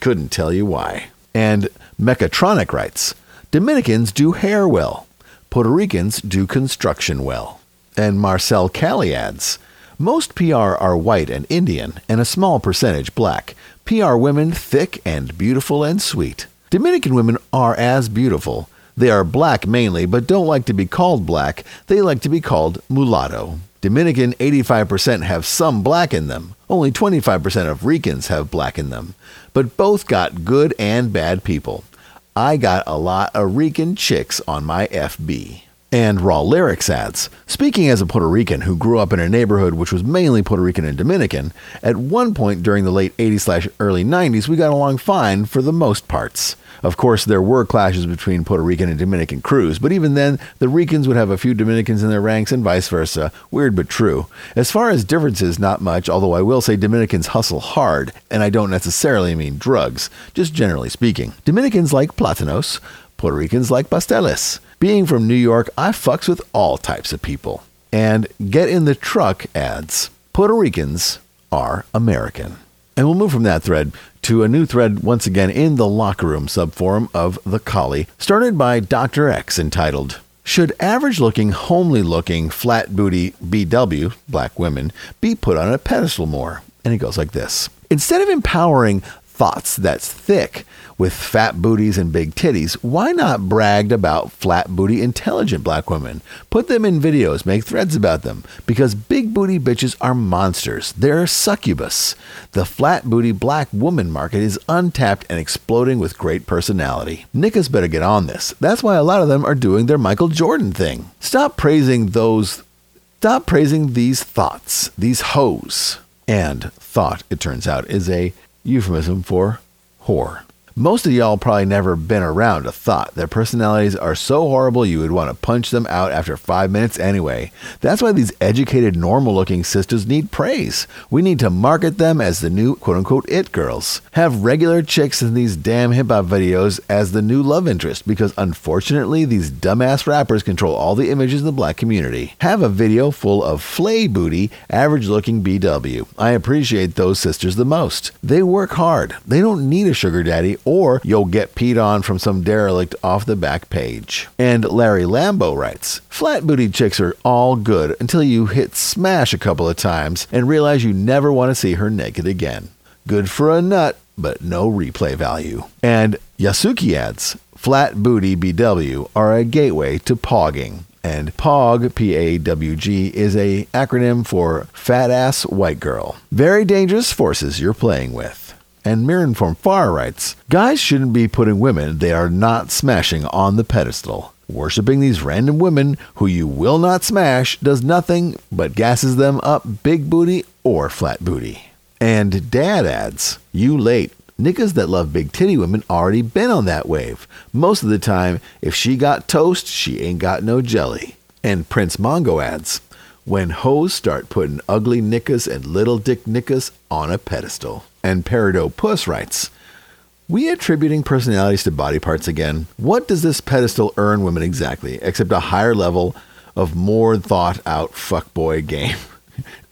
[SPEAKER 1] Couldn't tell you why. And Mechatronic writes Dominicans do hair well, Puerto Ricans do construction well. And Marcel Cali adds, most PR are white and Indian, and a small percentage black. PR women thick and beautiful and sweet. Dominican women are as beautiful. They are black mainly, but don't like to be called black. They like to be called mulatto. Dominican 85% have some black in them. Only 25% of Ricans have black in them. But both got good and bad people. I got a lot of Rican chicks on my FB and Raw Lyrics adds Speaking as a Puerto Rican who grew up in a neighborhood which was mainly Puerto Rican and Dominican, at one point during the late 80s slash early 90s, we got along fine for the most parts. Of course, there were clashes between Puerto Rican and Dominican crews, but even then, the Ricans would have a few Dominicans in their ranks and vice versa. Weird but true. As far as differences, not much, although I will say Dominicans hustle hard, and I don't necessarily mean drugs, just generally speaking. Dominicans like platanos, Puerto Ricans like pasteles. Being from New York, I fucks with all types of people. And Get in the Truck adds Puerto Ricans are American. And we'll move from that thread to a new thread once again in the locker room subforum of The Coli, started by Dr. X entitled Should average looking, homely looking, flat booty BW, black women, be put on a pedestal more? And it goes like this Instead of empowering thoughts that's thick, with fat booties and big titties, why not brag about flat booty intelligent black women? Put them in videos, make threads about them, because big booty bitches are monsters. They're succubus. The flat booty black woman market is untapped and exploding with great personality. Nickas better get on this. That's why a lot of them are doing their Michael Jordan thing. Stop praising those Stop praising these thoughts, these hoes. And thought, it turns out, is a euphemism for whore. Most of y'all probably never been around a thought. Their personalities are so horrible you would want to punch them out after five minutes anyway. That's why these educated, normal looking sisters need praise. We need to market them as the new quote unquote it girls. Have regular chicks in these damn hip hop videos as the new love interest because unfortunately these dumbass rappers control all the images in the black community. Have a video full of flay booty, average looking BW. I appreciate those sisters the most. They work hard. They don't need a sugar daddy or you'll get peed on from some derelict off the back page. And Larry Lambo writes Flat booty chicks are all good until you hit smash a couple of times and realize you never want to see her naked again. Good for a nut, but no replay value. And Yasuki adds Flat booty BW are a gateway to pogging. And POG, P A W G, is a acronym for Fat Ass White Girl. Very dangerous forces you're playing with. And Mirren from Far writes Guys shouldn't be putting women they are not smashing on the pedestal. Worshipping these random women who you will not smash does nothing but gasses them up big booty or flat booty. And Dad adds, You late. Niggas that love big titty women already been on that wave. Most of the time, if she got toast, she ain't got no jelly. And Prince Mongo adds, when hoes start putting ugly nickas and little dick nickas on a pedestal. And Peridot Puss writes, we attributing personalities to body parts again. What does this pedestal earn women exactly, except a higher level of more thought out fuckboy game? (laughs)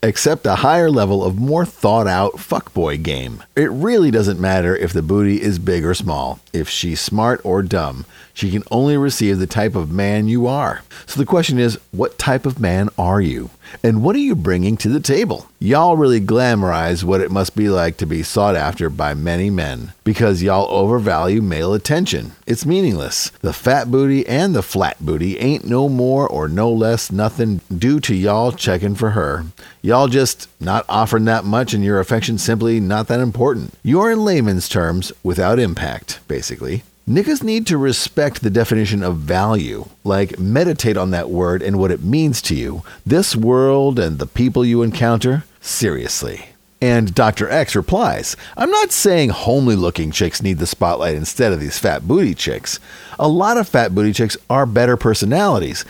[SPEAKER 1] except a higher level of more thought out fuckboy game. It really doesn't matter if the booty is big or small, if she's smart or dumb. She can only receive the type of man you are. So the question is, what type of man are you? And what are you bringing to the table? Y'all really glamorize what it must be like to be sought after by many men because y'all overvalue male attention. It's meaningless. The fat booty and the flat booty ain't no more or no less nothing due to y'all checking for her. Y'all just not offering that much and your affection simply not that important. You're in layman's terms without impact, basically. Niggas need to respect the definition of value, like meditate on that word and what it means to you, this world and the people you encounter. Seriously. And Dr. X replies, I'm not saying homely looking chicks need the spotlight instead of these fat booty chicks. A lot of fat booty chicks are better personalities.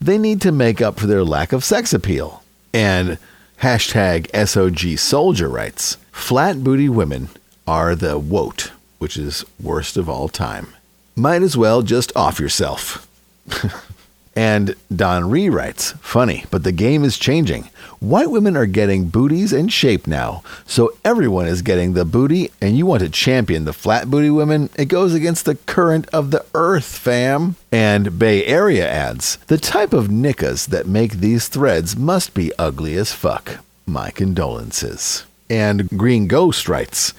[SPEAKER 1] They need to make up for their lack of sex appeal. And hashtag SOG Soldier writes, flat booty women are the woat which is worst of all time. Might as well just off yourself. (laughs) and Don Ree writes, funny, but the game is changing. White women are getting booties and shape now, so everyone is getting the booty, and you want to champion the flat booty women? It goes against the current of the earth, fam. And Bay Area adds, the type of nickas that make these threads must be ugly as fuck. My condolences. And Green Ghost writes,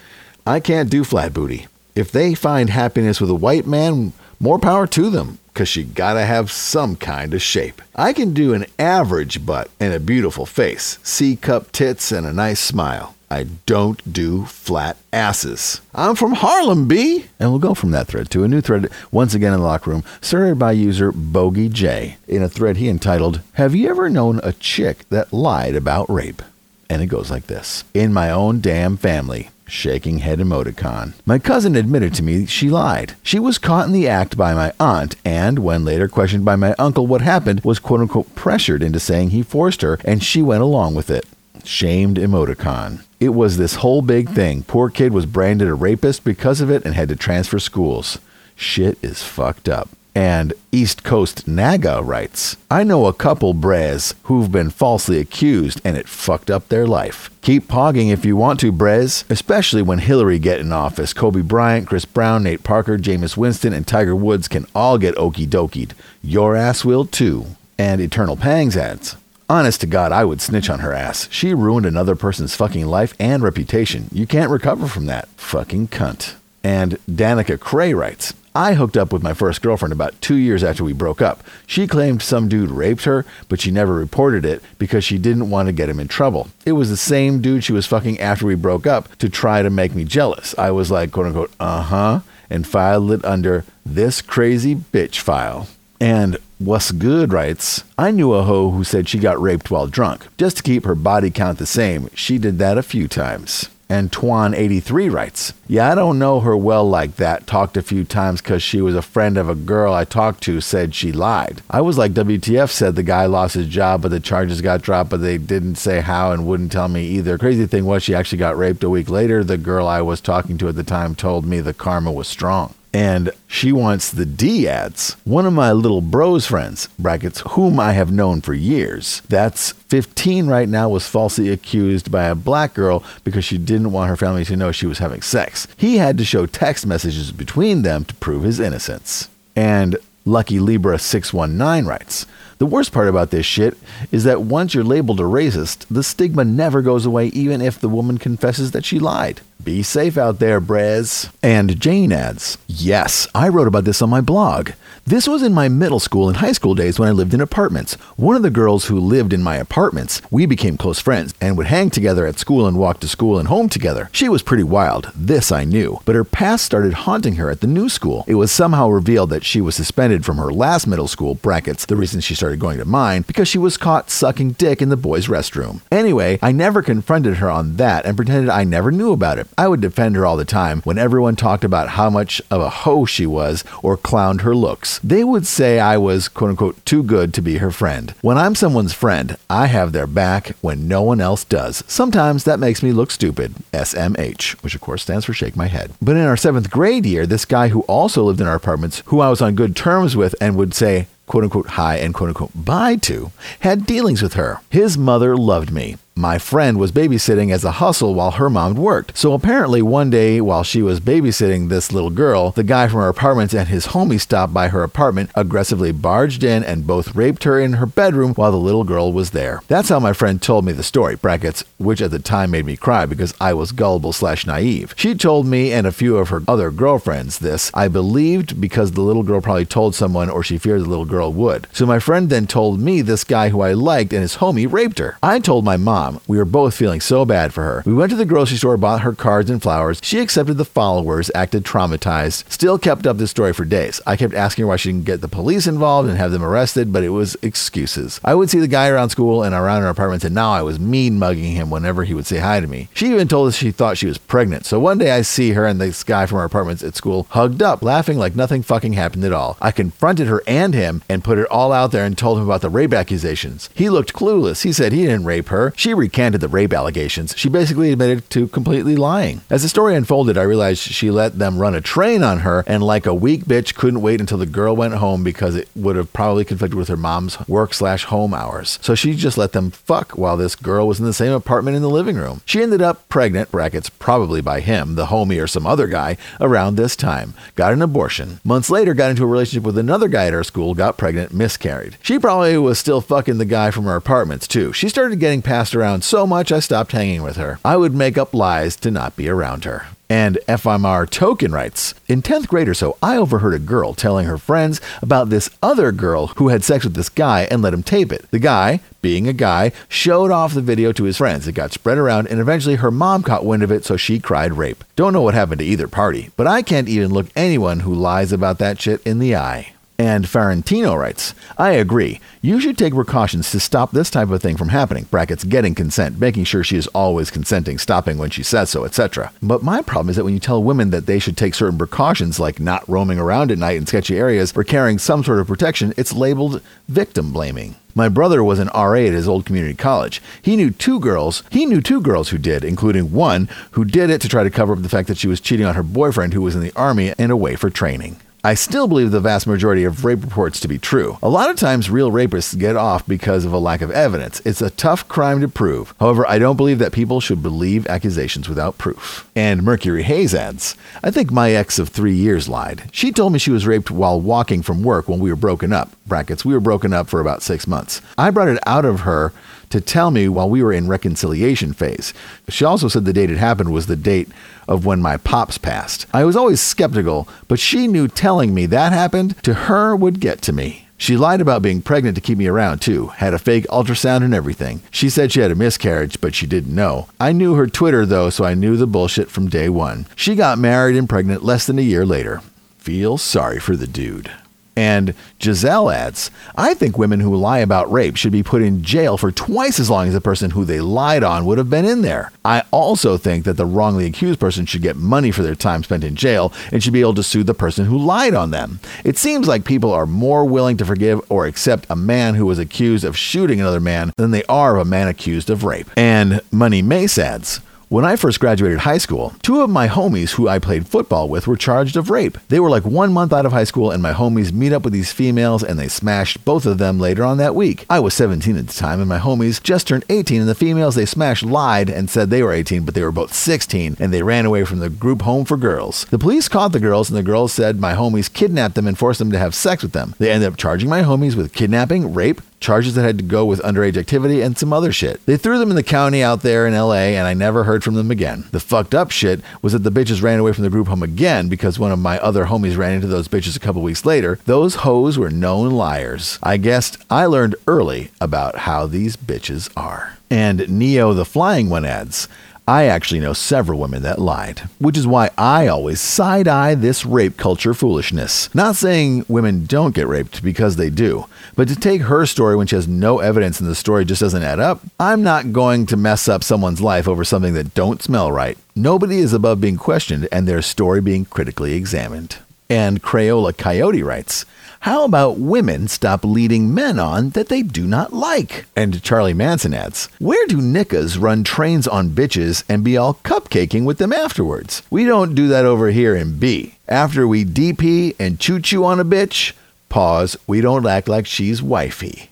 [SPEAKER 1] I can't do flat booty. If they find happiness with a white man, more power to them, because you gotta have some kind of shape. I can do an average butt and a beautiful face, C cup tits, and a nice smile. I don't do flat asses. I'm from Harlem, B. And we'll go from that thread to a new thread, once again in the locker room, started by user Bogey J. In a thread he entitled, Have you ever known a chick that lied about rape? And it goes like this In my own damn family, shaking head emoticon. My cousin admitted to me she lied. She was caught in the act by my aunt, and when later questioned by my uncle what happened, was quote unquote pressured into saying he forced her, and she went along with it. Shamed emoticon. It was this whole big thing. Poor kid was branded a rapist because of it and had to transfer schools. Shit is fucked up. And East Coast Naga writes, I know a couple Brez who've been falsely accused and it fucked up their life. Keep pogging if you want to, Brez, especially when Hillary get in office. Kobe Bryant, Chris Brown, Nate Parker, Jameis Winston, and Tiger Woods can all get okey dokied. Your ass will too. And Eternal Pangs adds, Honest to God, I would snitch on her ass. She ruined another person's fucking life and reputation. You can't recover from that. Fucking cunt. And Danica Cray writes, I hooked up with my first girlfriend about two years after we broke up. She claimed some dude raped her, but she never reported it because she didn't want to get him in trouble. It was the same dude she was fucking after we broke up to try to make me jealous. I was like, quote unquote, uh huh, and filed it under this crazy bitch file. And What's Good writes, I knew a hoe who said she got raped while drunk. Just to keep her body count the same, she did that a few times. And Twan83 writes, Yeah, I don't know her well like that. Talked a few times because she was a friend of a girl I talked to, said she lied. I was like, WTF said the guy lost his job, but the charges got dropped, but they didn't say how and wouldn't tell me either. Crazy thing was, she actually got raped a week later. The girl I was talking to at the time told me the karma was strong and she wants the D ads. One of my little bros friends, brackets, whom I have known for years, that's 15 right now, was falsely accused by a black girl because she didn't want her family to know she was having sex. He had to show text messages between them to prove his innocence. And Lucky Libra 619 writes, the worst part about this shit is that once you're labeled a racist, the stigma never goes away even if the woman confesses that she lied. Be safe out there, Brez. And Jane adds, Yes, I wrote about this on my blog. This was in my middle school and high school days when I lived in apartments. One of the girls who lived in my apartments, we became close friends and would hang together at school and walk to school and home together. She was pretty wild, this I knew, but her past started haunting her at the new school. It was somehow revealed that she was suspended from her last middle school, brackets, the reason she started going to mine, because she was caught sucking dick in the boys' restroom. Anyway, I never confronted her on that and pretended I never knew about it. I would defend her all the time when everyone talked about how much of a hoe she was or clowned her looks. They would say I was, quote unquote, too good to be her friend. When I'm someone's friend, I have their back when no one else does. Sometimes that makes me look stupid. SMH, which of course stands for shake my head. But in our seventh grade year, this guy who also lived in our apartments, who I was on good terms with and would say, quote unquote hi and quote unquote bye to, had dealings with her. His mother loved me. My friend was babysitting as a hustle while her mom worked. So apparently, one day while she was babysitting this little girl, the guy from her apartment and his homie stopped by her apartment, aggressively barged in, and both raped her in her bedroom while the little girl was there. That's how my friend told me the story, brackets, which at the time made me cry because I was gullible slash naive. She told me and a few of her other girlfriends this. I believed because the little girl probably told someone or she feared the little girl would. So my friend then told me this guy who I liked and his homie raped her. I told my mom. We were both feeling so bad for her. We went to the grocery store, bought her cards and flowers. She accepted the followers, acted traumatized, still kept up this story for days. I kept asking her why she didn't get the police involved and have them arrested, but it was excuses. I would see the guy around school and around her apartments, and now I was mean mugging him whenever he would say hi to me. She even told us she thought she was pregnant. So one day I see her and this guy from our apartments at school hugged up, laughing like nothing fucking happened at all. I confronted her and him and put it all out there and told him about the rape accusations. He looked clueless. He said he didn't rape her. She recanted the rape allegations. She basically admitted to completely lying. As the story unfolded, I realized she let them run a train on her and like a weak bitch couldn't wait until the girl went home because it would have probably conflicted with her mom's work slash home hours. So she just let them fuck while this girl was in the same apartment in the living room. She ended up pregnant, brackets, probably by him, the homie or some other guy, around this time. Got an abortion. Months later, got into a relationship with another guy at our school, got pregnant, miscarried. She probably was still fucking the guy from her apartments too. She started getting passed around so much I stopped hanging with her. I would make up lies to not be around her. And FMR Token writes In 10th grade or so, I overheard a girl telling her friends about this other girl who had sex with this guy and let him tape it. The guy, being a guy, showed off the video to his friends. It got spread around, and eventually her mom caught wind of it, so she cried rape. Don't know what happened to either party, but I can't even look anyone who lies about that shit in the eye. And Farentino writes, I agree. You should take precautions to stop this type of thing from happening. Brackets, getting consent, making sure she is always consenting, stopping when she says so, etc. But my problem is that when you tell women that they should take certain precautions, like not roaming around at night in sketchy areas or carrying some sort of protection, it's labeled victim blaming. My brother was an RA at his old community college. He knew two girls. He knew two girls who did, including one who did it to try to cover up the fact that she was cheating on her boyfriend who was in the army and away for training. I still believe the vast majority of rape reports to be true. A lot of times, real rapists get off because of a lack of evidence. It's a tough crime to prove. However, I don't believe that people should believe accusations without proof. And Mercury Hayes adds I think my ex of three years lied. She told me she was raped while walking from work when we were broken up. Brackets, we were broken up for about six months. I brought it out of her to tell me while we were in reconciliation phase. She also said the date it happened was the date of when my pops passed. I was always skeptical, but she knew telling me that happened to her would get to me. She lied about being pregnant to keep me around, too. Had a fake ultrasound and everything. She said she had a miscarriage, but she didn't know. I knew her Twitter, though, so I knew the bullshit from day one. She got married and pregnant less than a year later. Feel sorry for the dude. And Giselle adds, I think women who lie about rape should be put in jail for twice as long as the person who they lied on would have been in there. I also think that the wrongly accused person should get money for their time spent in jail and should be able to sue the person who lied on them. It seems like people are more willing to forgive or accept a man who was accused of shooting another man than they are of a man accused of rape. And Money Mace adds, when I first graduated high school, two of my homies who I played football with were charged of rape. They were like one month out of high school, and my homies meet up with these females and they smashed both of them later on that week. I was 17 at the time, and my homies just turned 18, and the females they smashed lied and said they were 18, but they were both 16, and they ran away from the group home for girls. The police caught the girls, and the girls said my homies kidnapped them and forced them to have sex with them. They ended up charging my homies with kidnapping, rape, charges that had to go with underage activity and some other shit. They threw them in the county out there in LA and I never heard from them again. The fucked up shit was that the bitches ran away from the group home again because one of my other homies ran into those bitches a couple weeks later. Those hoes were known liars. I guessed I learned early about how these bitches are. And Neo the Flying One adds, I actually know several women that lied, which is why I always side eye this rape culture foolishness. Not saying women don't get raped because they do, but to take her story when she has no evidence and the story just doesn't add up, I'm not going to mess up someone's life over something that don't smell right. Nobody is above being questioned and their story being critically examined. And Crayola Coyote writes, how about women stop leading men on that they do not like? And Charlie Manson adds, Where do nickas run trains on bitches and be all cupcaking with them afterwards? We don't do that over here in B. After we DP and choo choo on a bitch, pause, we don't act like she's wifey.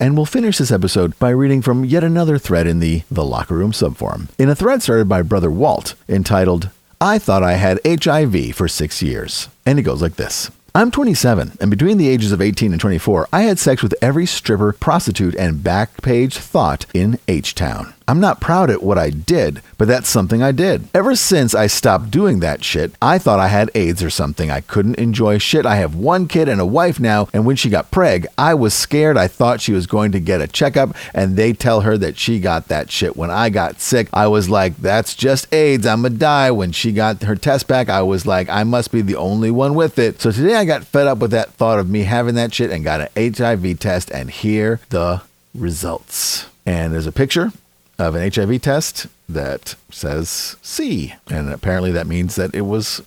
[SPEAKER 1] and we'll finish this episode by reading from yet another thread in the The Locker Room subforum. In a thread started by Brother Walt entitled, I thought I had HIV for six years. And it goes like this. I'm 27, and between the ages of 18 and 24, I had sex with every stripper, prostitute, and backpage thought in H Town. I'm not proud at what I did, but that's something I did. Ever since I stopped doing that shit, I thought I had AIDS or something. I couldn't enjoy shit. I have one kid and a wife now, and when she got preg, I was scared. I thought she was going to get a checkup, and they tell her that she got that shit. When I got sick, I was like, that's just AIDS. I'm gonna die. When she got her test back, I was like, I must be the only one with it. So today I got fed up with that thought of me having that shit and got an HIV test, and here the results. And there's a picture of an HIV test that says C, and apparently that means that it was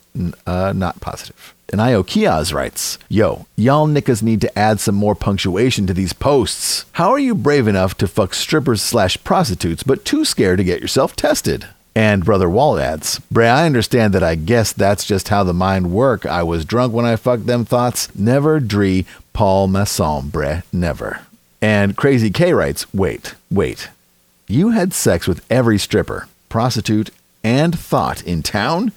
[SPEAKER 1] uh, not positive. And Io Kiaz writes, Yo, y'all niggas need to add some more punctuation to these posts. How are you brave enough to fuck strippers slash prostitutes, but too scared to get yourself tested? And Brother Walt adds, Bray, I understand that I guess that's just how the mind work. I was drunk when I fucked them thoughts. Never dree Paul Masson, Bray, never. And Crazy K writes, wait, wait you had sex with every stripper, prostitute, and thought in town,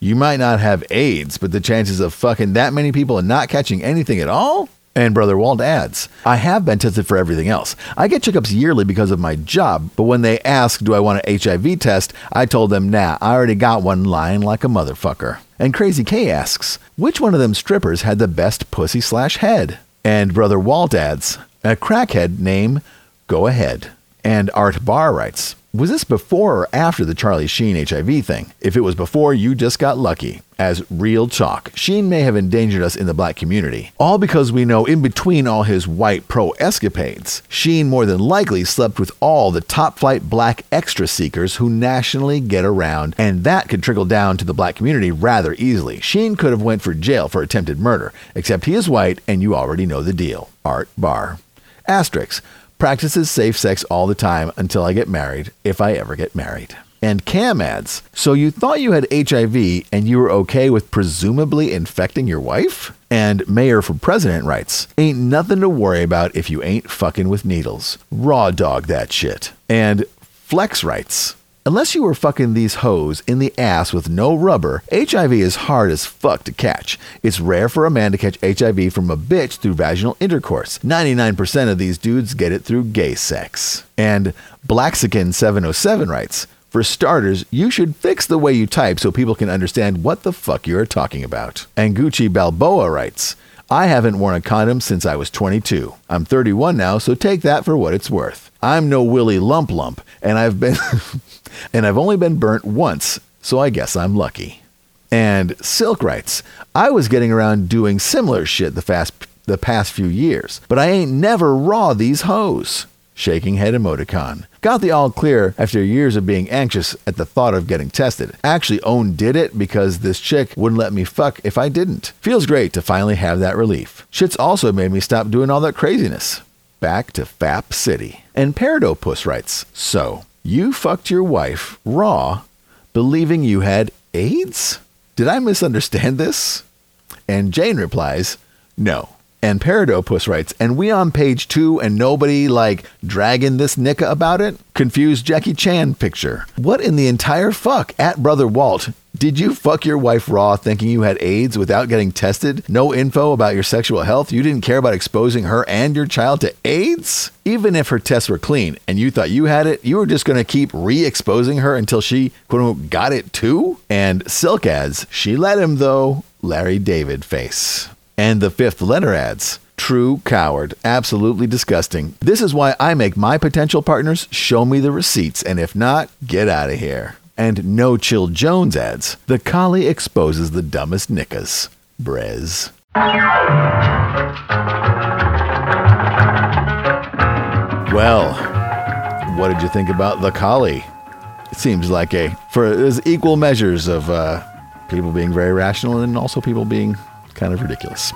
[SPEAKER 1] you might not have AIDS, but the chances of fucking that many people and not catching anything at all? And Brother Walt adds, I have been tested for everything else. I get checkups yearly because of my job, but when they ask, Do I want an HIV test? I told them, Nah, I already got one lying like a motherfucker. And Crazy K asks, Which one of them strippers had the best pussy slash head? And Brother Walt adds, A crackhead name, Go Ahead. And Art Barr writes, was this before or after the Charlie Sheen HIV thing? If it was before, you just got lucky. As real talk, Sheen may have endangered us in the black community. All because we know in between all his white pro escapades, Sheen more than likely slept with all the top flight black extra seekers who nationally get around, and that could trickle down to the black community rather easily. Sheen could have went for jail for attempted murder, except he is white and you already know the deal. Art Barr. Asterix practices safe sex all the time until I get married, if I ever get married. And Cam adds, So you thought you had HIV and you were okay with presumably infecting your wife? And Mayor for President writes, Ain't nothing to worry about if you ain't fucking with needles. Raw dog that shit. And Flex writes, Unless you were fucking these hoes in the ass with no rubber, HIV is hard as fuck to catch. It's rare for a man to catch HIV from a bitch through vaginal intercourse. 99% of these dudes get it through gay sex. And Blaxican707 writes, for starters, you should fix the way you type so people can understand what the fuck you are talking about. And Gucci Balboa writes, I haven't worn a condom since I was 22. I'm 31 now, so take that for what it's worth. I'm no Willy Lump Lump, and I've been (laughs) and I've only been burnt once, so I guess I'm lucky. And Silk writes, I was getting around doing similar shit the fast the past few years, but I ain't never raw these hoes. Shaking head emoticon. Got the all clear after years of being anxious at the thought of getting tested. Actually, Own did it because this chick wouldn't let me fuck if I didn't. Feels great to finally have that relief. Shit's also made me stop doing all that craziness. Back to Fap City. And Paradopus writes, So, you fucked your wife raw, believing you had AIDS? Did I misunderstand this? And Jane replies, No. And Paradopus writes, and we on page two and nobody like dragging this nicka about it? Confused Jackie Chan picture. What in the entire fuck? At Brother Walt, did you fuck your wife raw thinking you had AIDS without getting tested? No info about your sexual health? You didn't care about exposing her and your child to AIDS? Even if her tests were clean and you thought you had it, you were just going to keep re exposing her until she, quote unquote, got it too? And Silk adds, she let him though, Larry David face. And the fifth letter adds, True coward. Absolutely disgusting. This is why I make my potential partners show me the receipts, and if not, get out of here. And No Chill Jones adds, The Coli exposes the dumbest nickas. Brez. Well, what did you think about the Coli? It seems like a for there's equal measures of uh, people being very rational and also people being kind of ridiculous.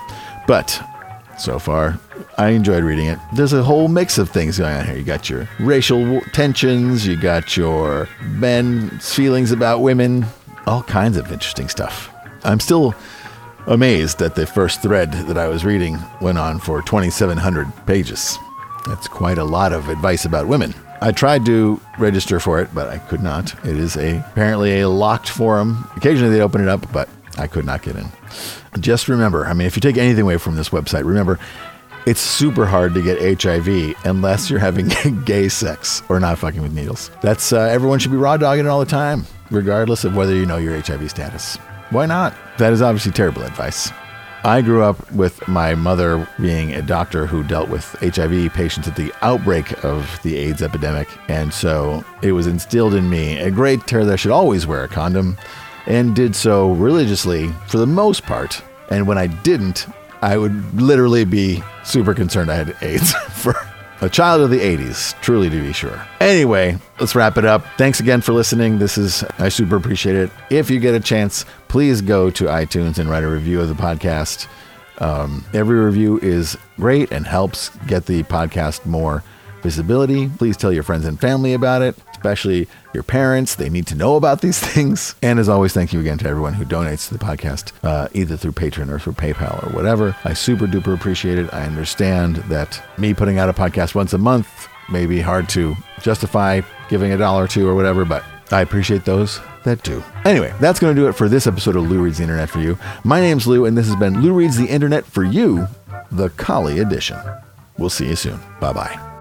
[SPEAKER 1] But so far, I enjoyed reading it. There's a whole mix of things going on here. You got your racial tensions, you got your men's feelings about women, all kinds of interesting stuff. I'm still amazed that the first thread that I was reading went on for 2,700 pages. That's quite a lot of advice about women. I tried to register for it, but I could not. It is a apparently a locked forum. Occasionally they open it up, but I could not get in. Just remember, I mean, if you take anything away from this website, remember it's super hard to get HIV unless you're having (laughs) gay sex or not fucking with needles. That's uh, everyone should be raw dogging it all the time, regardless of whether you know your HIV status. Why not? That is obviously terrible advice. I grew up with my mother being a doctor who dealt with HIV patients at the outbreak of the AIDS epidemic. And so it was instilled in me a great terror that I should always wear a condom and did so religiously for the most part. And when I didn't, I would literally be super concerned I had AIDS (laughs) for a child of the 80s, truly to be sure. Anyway, let's wrap it up. Thanks again for listening. This is, I super appreciate it. If you get a chance, please go to iTunes and write a review of the podcast. Um, every review is great and helps get the podcast more visibility. Please tell your friends and family about it, especially your parents. They need to know about these (laughs) things. And as always, thank you again to everyone who donates to the podcast, uh, either through Patreon or through PayPal or whatever. I super duper appreciate it. I understand that me putting out a podcast once a month may be hard to justify giving a dollar or two or whatever, but I appreciate those that do. Anyway, that's going to do it for this episode of Lou Reads the Internet for You. My name's Lou, and this has been Lou Reads the Internet for You, the Coli edition. We'll see you soon. Bye bye.